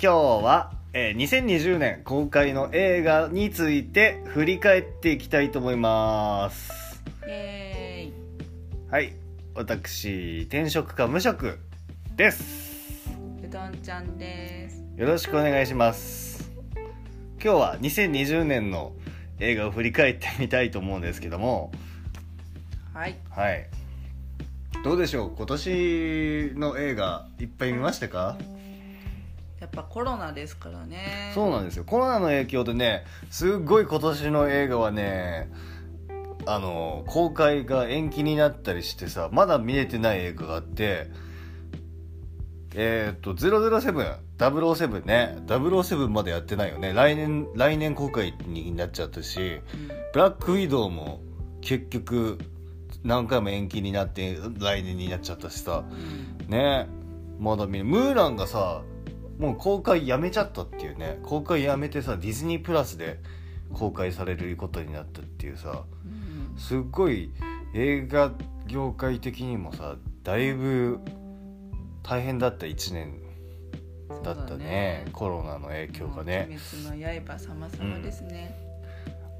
今日は、えー2020年公開の映画について振り返っていきたいと思います。はい。私転職か無職です。うどんちゃんですよろしくお願いします。今日は2020年の映画を振り返ってみたいと思うんですけども。はい。はい。どうでしょう？今年の映画いっぱい見ましたか？やっぱコロナですからね。そうなんですよ。コロナの影響でねすっごい今年の映画はねあの公開が延期になったりしてさまだ見れてない映画があってえっ、と007 007ね。007までやってないよね。来年来年公開になっちゃったしうん。ブラックウィドウも結局何回も延期になって来年になっちゃったしさ。うん。ね。まだ見るムーランがさもう公開やめちゃったっていうね。公開やめてさディズニープラスで公開されることになったっていうさうん。すっごい映画業界的にもさだいぶ大変だった1年だったね。コロナの影響がね、鬼滅の刃様々ですね、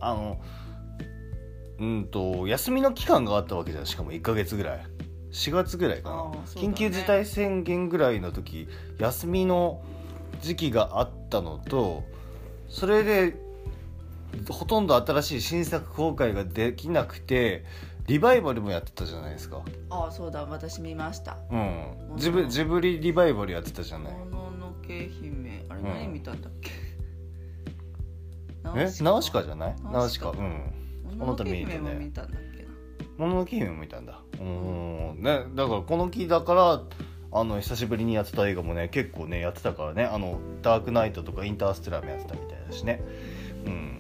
あのうんと休みの期間があったわけじゃん。しかも1ヶ月ぐらい4月ぐらいかな、ね。緊急事態宣言ぐらいの時休みの時期があったのとそれでほとんど新しい新作公開ができなくてリバイバルもやってたじゃないですか。ああそうだ私見ました。うん。ジブジブリリバイバルやってたじゃない？もののけ姫。あれうん。何見たんだっけ、え？ナウシカ？じゃない？ナナウシカ。うん。もののけ姫も見たんだっけ？なもののけ姫も見たんだ。うん。ねだからこの木だからあの久しぶりにやってた映画もね結構ねやってたからねあの「ダークナイト」とか「インターステラー」もやってたみたいだしね。うん。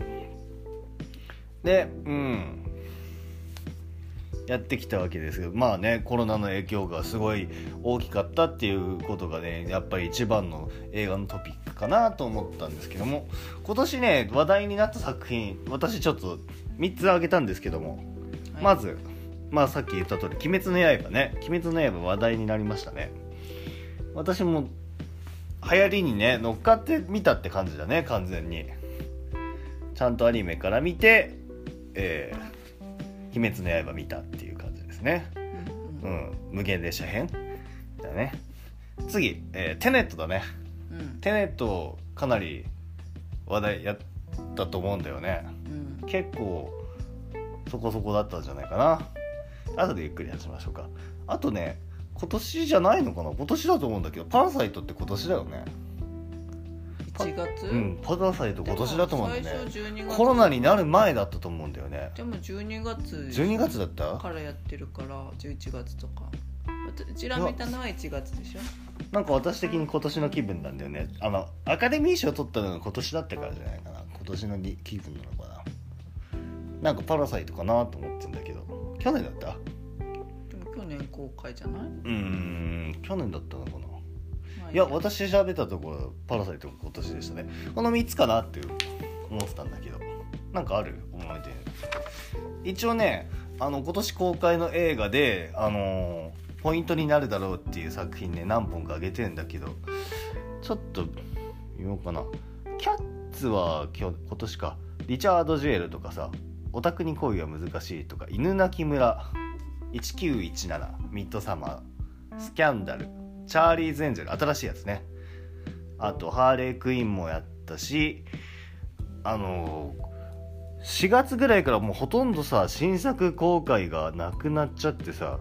でうん。やってきたわけですけどまあねコロナの影響がすごい大きかったっていうことがねやっぱり一番の映画のトピックかなと思ったんですけども今年ね話題になった作品私ちょっと3つ挙げたんですけどもはい。まず、まあさっき言った通り「鬼滅の刃ね」「鬼滅の刃」話題になりましたね。私も流行りにね乗っかってみたって感じだね完全に。ちゃんとアニメから見て「えー鬼滅の刃」見たっていう感じですね。うんうん無限列車編。だね。次、えーテネットだね。うん。うんテネットかなり話題やったと思うんだよね。うん。結構そこそこだったんじゃないかな後でゆっくり話しましょうか。あとね今年じゃないのかな？今年だと思うんだけどパラサイトって今年だよね。1月、うんパラサイト今年だと思うんだよね。でも最初12月。コロナになる前だったと思うんだよね。でも12月12月だった？からやってるから11月とか。うちら見たのは1月でしょ？なんか私的に今年の気分なんだよね。あのアカデミー賞取ったのが今年だったからじゃないかな。今年のに気分なのかな。なんかパラサイトかなと思ってんだけど。去年だった？公開じゃない？うーん去年だったのかな。まあいや。私調べたところパラサイトが今年でしたね。この3つかなって思ってたんだけど。なんかある？思い出一応ねあの今年公開の映画であのーポイントになるだろうっていう作品ね何本か挙げてんだけど。ちょっと言おうかな。キャッツは今日今年か。リチャード・ジュエルとかさ「オタクに恋は難しい」とか「犬鳴村」1917ミッドサマースキャンダルチャーリーズ・エンジェル新しいやつね。あとハーレークイーンもやったしあの4月ぐらいからもうほとんどさ新作公開がなくなっちゃってさ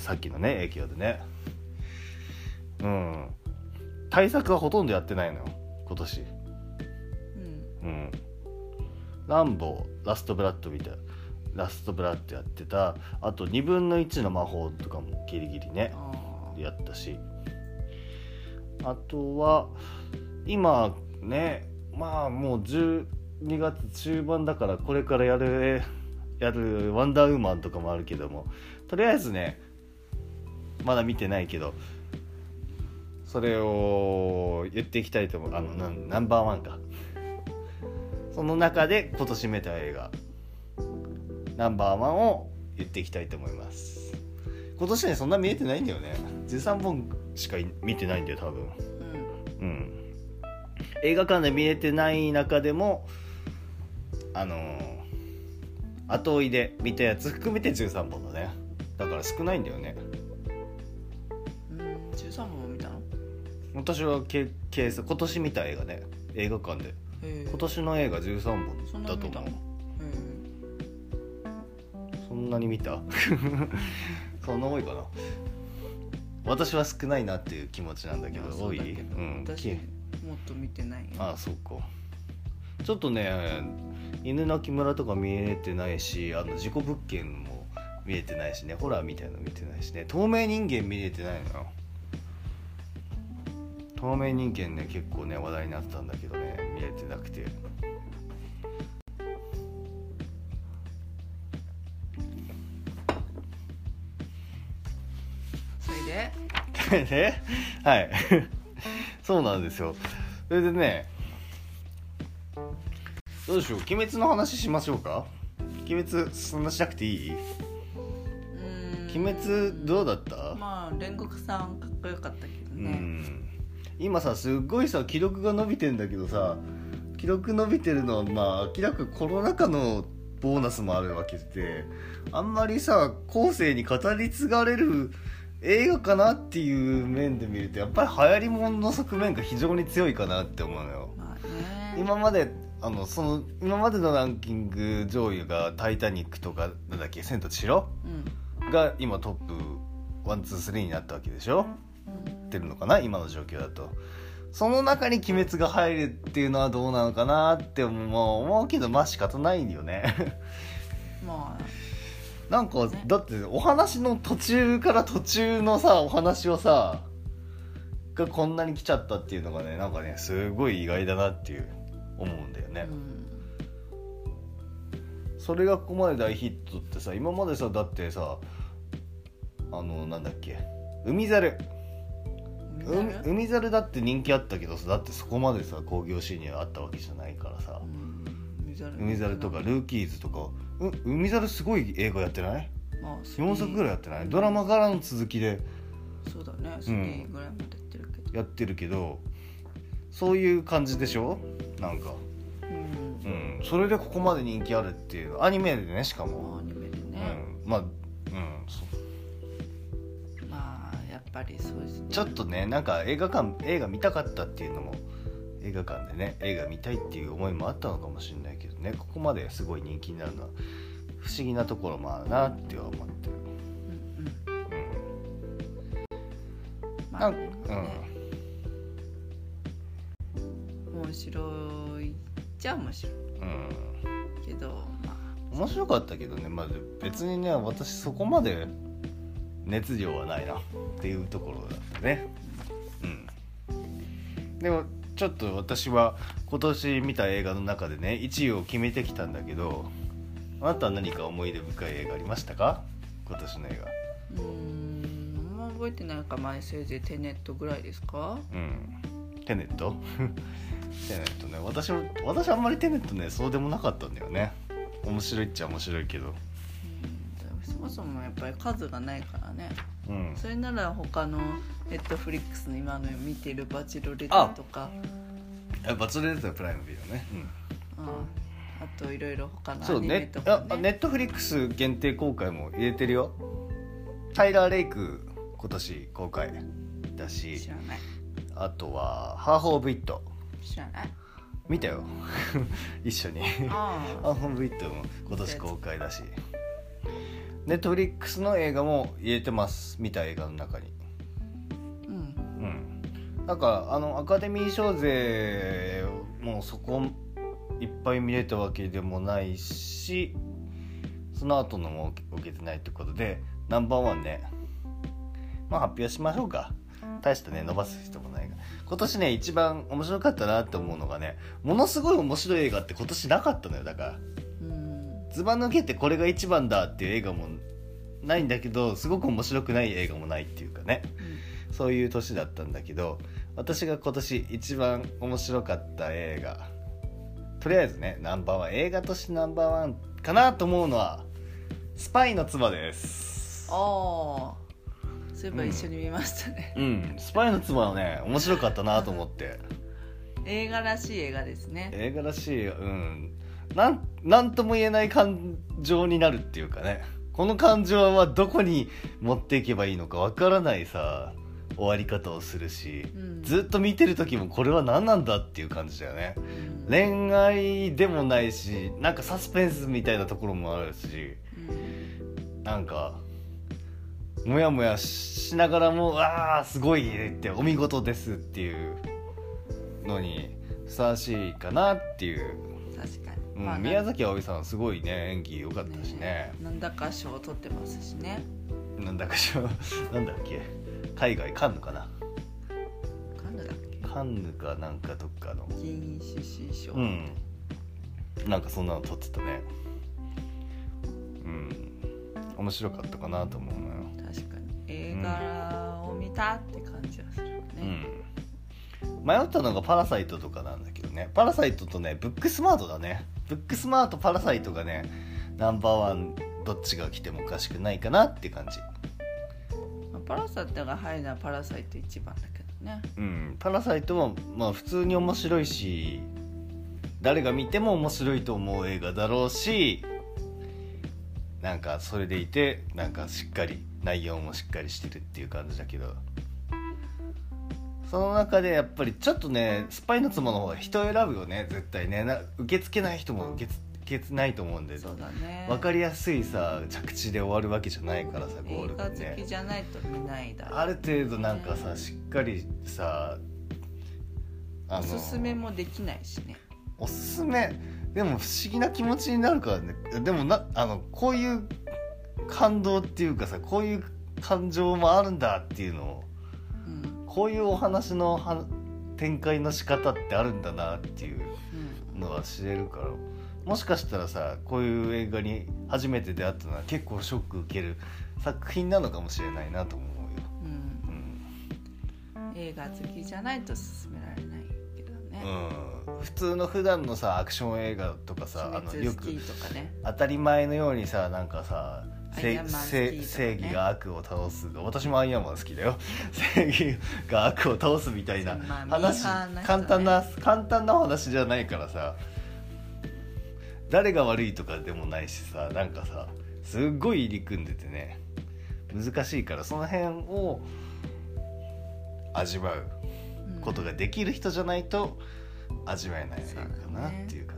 さっきのね影響でね。うん。対策はほとんどやってないのよ今年。うん。うん。ランボーラストブラッドみたいラストブラッドやってたあと2分の1の魔法とかもギリギリねやったし。あとは今ねまあもう12月中盤だからこれからやるやる「ワンダーウーマン」とかもあるけどもとりあえずねまだ見てないけどそれを言っていきたいと思う。あのナンナンバーワンか。その中で今年見た映画ナンバーワンを言っていきたいと思います。今年ねそんな見えてないんだよね。13本しか見てないんだよ多分。うん。うん。映画館で見れてない中でもあのー後追いで見たやつ含めて13本だね。だから少ないんだよね。うん。13本も見たの？私はけ今年見た映画ね。映画館で。今年の映画13そん本だと思うんなに見た？そんな多いかな。私は少ないなっていう気持ちなんだえけど多いうだけど。うん私もっと見てないよああそうか。ちょっとね犬鳴村とか見えてないしあの事故物件も見えてないしね。ホラーみたいの見てないしね。透明人間見れてないのよ。透明人間ね結構ね話題になってたんだけどね。見れてなくてで？ねはい。そうなんですよ。それでねどうでしょう？鬼滅の話しましょうか？鬼滅そんなしなくていい？うん。鬼滅どうだった、まあ煉獄さんかっこよかったけどうねん。今さすっごいさ記録が伸びてんだけどさ記録伸びてるのはまあ明らかコロナ禍のボーナスもあるわけであんまりさ後世に語り継がれる映画かなっていう面で見るとやっぱり流行りものの側面が非常に強いかなって思うのよ。まあね。今まであのその今までのランキング上位が「タイタニック」とかなんだっけ「千と千尋？うん」が今トップ123になったわけでしょ？ってるのかな？今の状況だと。その中に「鬼滅」が入るっていうのはどうなのかなって思う思うけどまあ仕方ないよね。まあなんかねだってお話の途中から途中のさお話をさがこんなに来ちゃったっていうのがねなんかねすごい意外だなっていう思うんだよね、うん。それがここまで大ヒットってさ今までさだってさあのなんだっけ海猿。海海猿だって人気あったけどさだってそこまでさ興行収入あったわけじゃないからさ。うん。海猿。とかルーキーズとかう海猿すごい映画やってない？まあ ?4 作ぐらいやってない？ドラマからの続きで。そうだね。3ぐらいまでやってるけど。やってるけどそういう感じでしょ？なんか。うん。うん。それでここまで人気あるっていう。アニメでねしかも、アニメでね。うん、まあうんそう。まあやっぱりそうですね。ちょっとねなんか映画館映画見たかったっていうのも映画館でね映画見たいっていう思いもあったのかもしれないけどねここまですごい人気になるのは不思議なところもあるなっては思ってる、うんうん。うん、面白いじゃ面白い。うん。けどまあ。面白かったけどね、まあ、別にね私そこまで熱量はないなっていうところだったね。うん。でもちょっと私は今年見た映画の中でね1位を決めてきたんだけどあなたは何か思い出深い映画ありましたか？今年の映うーんあんま覚えてないかまあせいぜいテネットぐらいですか？画うん。テネット？テネットね。私も私あんまりテネットねそうでもなかったんだよね。面白いっちゃ面白いけど。うんそもそもやっぱり数がないからねうん。それなら他のネットフリックスの今の見てる「バチロレッテ」とか。あバツレートプライムビデオね。うん。ああといろいろ他のそうアニメねとかね。あネットフリックス限定公開も入れてるよ。タイラー・レイク今年公開だし。知らない。あとはハーフ・オブ・イット。知らない。見たよ。一緒に。あハーフ・オブ・イットも今年公開だしネットフリックスの映画も入れてます見た映画の中に。うん。うん。なんかあのアカデミー賞勢もそこいっぱい見れたわけでもないしその後のも受けてないってことでナンバーワンね。まあ発表しましょうか。大してね伸ばす人もないが。今年ね一番面白かったなって思うのがねものすごい面白い映画って今年なかったのよだから。うんずば抜けてこれが一番だっていう映画もないんだけどすごく面白くない映画もないっていうかね。そういう年だったんだけど私が今年一番面白かった映画とりあえずねナンバーワン映画としてナンバーワンかなと思うのは「スパイの妻」です。ああそういえば一緒に見ましたね、うん。スパイの妻はね面白かったなと思って。映画らしい映画ですね。映画らしいうんなんなんとも言えない感情になるっていうかね。この感情はどこに持っていけばいいのかわからないさ終わり方をするし、うん。ずっと見てる時もこれは何なんだっていう感じだよね。うん。恋愛でもないしなんかサスペンスみたいなところもあるしうん。なんかモヤモヤしながらも「ああすごいね」って「お見事です」っていうのにふさわしいかなっていう、うんまあ宮崎あおいさんすごいね演技良かったしね。なんだか賞を取ってますしね。なんだかしら なんだっけ？海外カンヌかな？カンヌだっけ？カンヌかなんかどっかの。銀獅子賞、うん。なんかそんなの撮ってたね。うん。面白かったかなと思うのよ。確かに。映画を見たって感迷ったのが「パラサイト」とかなんだけどね「パラサイト」とね「ブックスマート」だね。ブックスマート「パラサイト」がねナンバーワンどっちが来てもおかしくないかなって感じ。まあパラサイトが入るのはパラサイト一番だけどね。うん「パラサイト」もまあ普通に面白いし誰が見ても面白いと思う映画だろうしなんかそれでいてなんかしっかり内容もしっかりしてるっていう感じだけどその中でやっぱりちょっとねスパイの妻の方が人選ぶよね絶対ね。な受け付けない人も受け付けないと思うんで。そうだね。分かりやすいさ着地で終わるわけじゃないからさゴールがね。ある程度なんかさしっかりさあおすすめもできないしね。おすすめ？でも不思議な気持ちになるからね。でもなあのこういう感動っていうかさこういう感情もあるんだっていうのをうんこういうお話のは展開の仕方ってあるんだなっていううんのは知れるから。もしかしたらさこういう映画に初めて出会ったのは結構ショック受ける作品なのかもしれないなと思うよ。うん。うん。映画好きじゃないと勧められないけどね、うん、普通の普段のさアクション映画とかさあ鬼のよくね。当たり前のようにさなんかさ正義が悪を倒す私もアイアンマン好きだよ。正義が悪を倒すみたいなまあ話、ミーハーな人ね。簡単な簡単なお話じゃないからさ。誰が悪いとかでもないしさなんかさすっごい入り組んでてね。難しいからその辺を味わううんことができる人じゃないと味わえないかなっていう感じ。は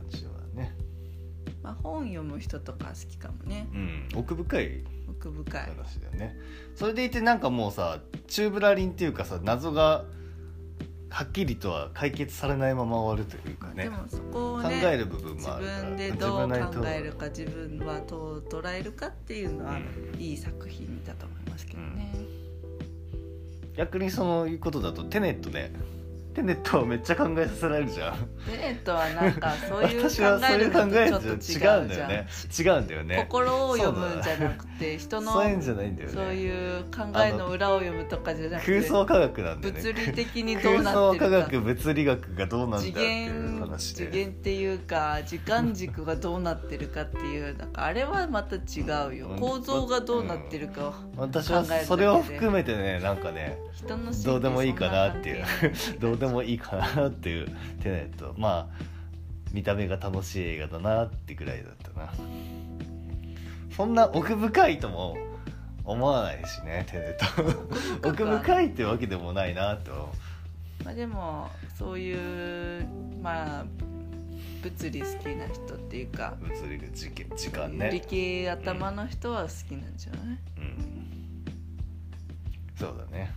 ねまあ、本読む人とか好きかもね。うん。奥深い奥深い。話だよね。それでいてなんかもうさチューブラリンっていうかさ謎がはっきりとは解決されないまま終わるというかね。でもそこを考ねえる部分自もあるから分でどう考えるか自分はどう捉えるかっていうのは、ういい作品だと思いますけどね、逆にそのいうことだとテネットねテネットはめっちゃ考えさせられるじゃん。テネットはなんかそういう考私はそうえるのとえるちょっと違うんだよね。違うんだよね。心を読むんじゃなくて人のそういうんじゃないんだよね。そういう考えの裏を読むとかじゃなくて空想科学なんだよね。物理的にどう空なってるか。想科学物理学がどうなんだって次いう元話で。次元っていうか時間軸がどうなってるかっていうなんかあれはまた違うよ。うん。構造がどうなってるかを私はそれを含めてねなんかね人のどうでもいいかなっていう。どうでもいいいかなっていうテネットまあ見た目が楽しい映画だなってぐらいだったな。そんな奥深いとも思わないしねテネット奥深いってわけでもないなと。まあでもそういうまあ物理好きな人っていうか物理が時間時間理ね系頭の人は好きなんじゃない、うん。そうだね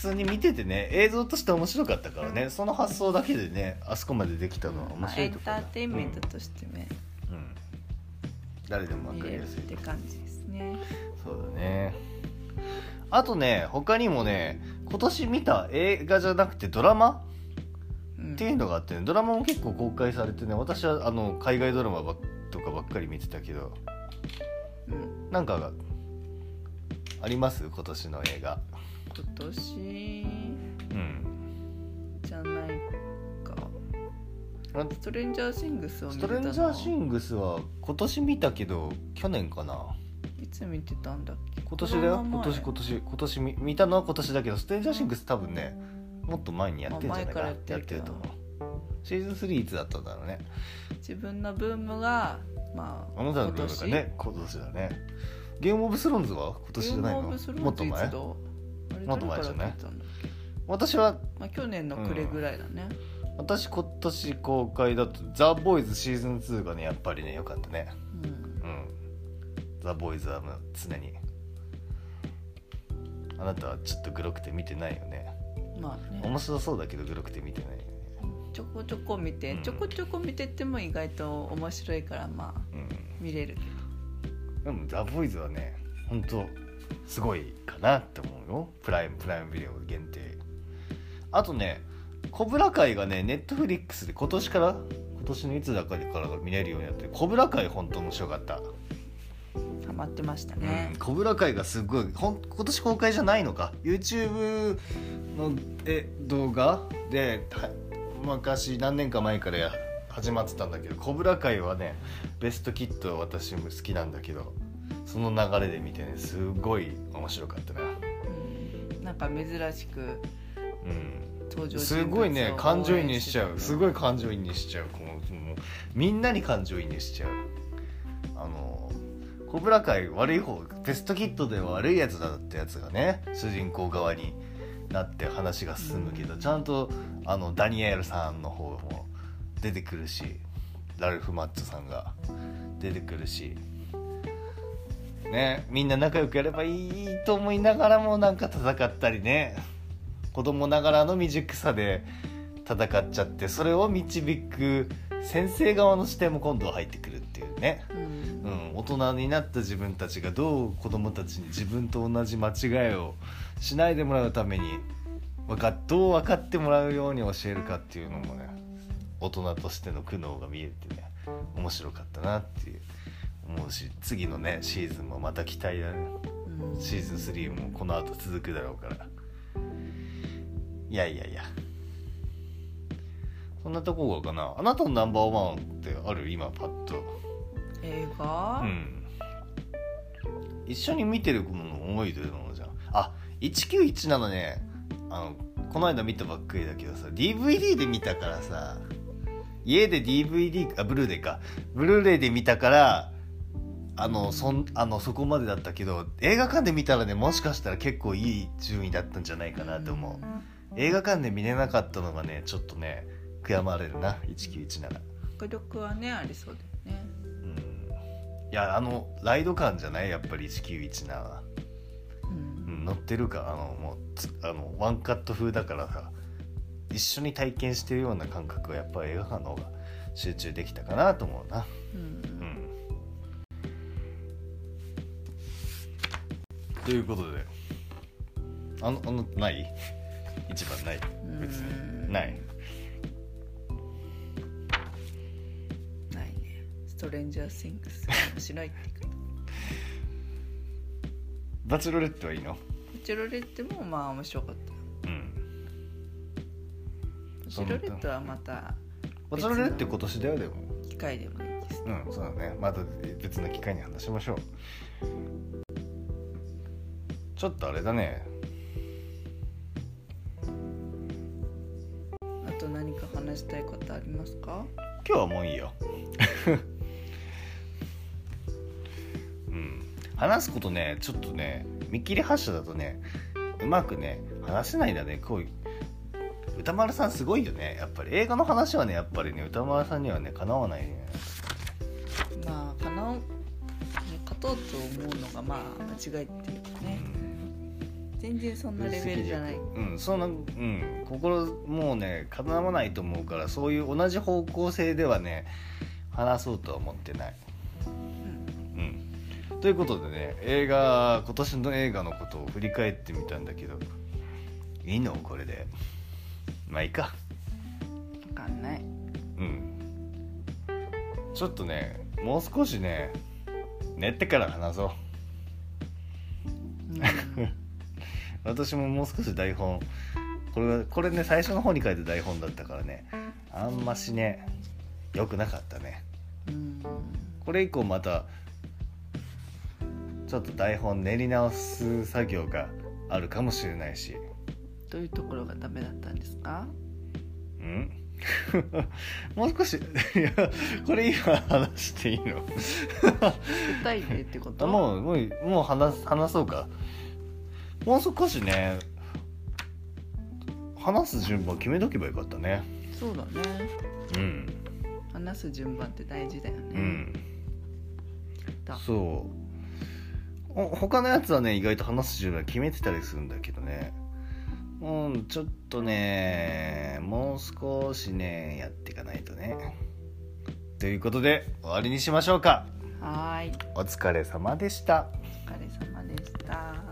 普通に見ててね映像として面白かったからねその発想だけでねあそこまでできたのは面まあ、エン白いところだ。ターテインメントとしてね、うん、うん誰でも分かりやすいて感じですね。そうだね。あとね他にもね今年見た映画じゃなくてドラマ？うん。っていうのがあってねドラマも結構公開されてね私はあの海外ドラマばっとかばっかり見てたけどうん。なんかがあります？今年の映画今年うんじゃないか。あストレンジャーシングスを見たな。トレンジャーシングスは今年見たけど去年かないつ見てたんだっけ？今年だよ。今年今年。今年見見たのは今年だけどストレンジャーシングス多分ねもっと前にやってんじゃないかな。まあ前からやってると思うシーズン3いつだったんだろうね。自分のブームがまああなたのブームがね今年。だね。ゲームオブスローンズは今年じゃないの？もっと前？もっと前ですよね。私はまあ去年の暮れぐらいだね、私今年公開だと「ザ・ボーイズシーズン2がねやっぱりね良かったね。うん。うん。ザ・ボーイズはもう常に。あなたはちょっとグロくて見てないよね。まあね。面白そうだけどグロくて見てないよね。ちょこちょこ見て、うん。ちょこちょこ見てっても意外と面白いからまあうん。見れる。けでもザ・ボーイズはね本当すごいかなって思うよ。プライムプライムビデオ限定。あとねコブラ会がねネットフリックスで今年から今年のいつだかから見れるようになってコブラ会本当面白かった、どハマってましたうねん、、コブラ会がすごいほん今年公開じゃないのか。YouTube のえ動画では昔何年か前からや始まってたんだけどコブラ会はねベストキット私も好きなんだけどその流れで見てねすごい面白かったな。うん、なんか珍しくうん。登場すごいね感情移入しちゃう。すごい感情移入しちゃう。このもうみんなに感情移入しちゃう。あのコブラ会悪い方ベストキットでは悪いやつだってやつがね主人公側になって話が進むけど、うん。ちゃんとあのダニエルさんの方も出てくるしラルフ・マッチョさんが出てくるしね。みんな仲良くやればいいと思いながらもなんか戦ったりね。子供ながらの未熟さで戦っちゃってそれを導く先生側の視点も今度は入ってくるっていうね、うん。うん、大人になった自分たちがどう子供たちに自分と同じ間違いをしないでもらうためにわかどう分かってもらうように教えるかっていうのもね大人としての苦悩が見えてね面白かったなっていう思うし次のねシーズンもまた期待だね。うん。シーズン3もこの後続くだろうから。いやいやいや。そんなとこかな。あなたのナンバーワンってある？今パッと。映画、うん。一緒に見てるもの思い出るものじゃん。あ1917ね。あのこの間見たばっかりだけどさ DVD で見たからさ家で DVD あブルーレイか。ブルーレイで見たからあのそんあのそこまでだったけど映画館で見たらねもしかしたら結構いい順位だったんじゃないかなと思う、映画館で見れなかったのがねちょっとね悔やまれるな1917迫力はねありそうだよね。うん。いやあのライド感じゃない？やっぱり1917は、うん。うん、乗ってるか？あのもうつあのワンカット風だからさ。一緒に体験してるような感覚はやっぱり映画館の方が集中できたかなと思うな。うん。うんということで。あのあのない？一番ない。別に。ない。ないね。ストレンジャー・シングス面白いって言う バチェロレットはいいの？バチェロレッテもまあ面白かった。ようん。バチェロレットはまたバチェロレット今年だよでも。機会でもいいです。うんそうだね。また別の機会に話しましょうちょっとあれだね。あと何か話したいことありますか？今日はもういいよ。うん。話すことねちょっとね見切り発車だとねうまくね話せないんだねこう歌丸さんすごいよねやっぱり。映画の話はねやっぱりね歌丸さんにはねかなわないね。まあかな勝とうと思うのがまあ間違いって全然そんなレベルじゃない。うんそんなうん心もうねかなわないと思うからそういう同じ方向性ではね話そうとは思ってない。うん。ということでね映画今年の映画のことを振り返ってみたんだけどいいの？これで。まあいいか。分かんない。うん。ちょっとねもう少しね寝ってから話そう私ももう少し台本これはこれね最初の方に書いた台本だったからねあんましね良くなかったね。うん。これ以降またちょっと台本練り直す作業があるかもしれないし。どういうところがダメだったんですか？うん？もう少しいやこれ今話していいの？具体例ってこと？あもうもうもう話す話そうかもう少しね話す順番決めとけばよかったね。そうだね。うん話す順番って大事だよね、うん。だ。そう。お他のやつはね意外と話す順番決めてたりするんだけどね。うんちょっとねもう少しねやっていかないとね。ということで終わりにしましょうか。はーい。お疲れ様でした。お疲れ様でした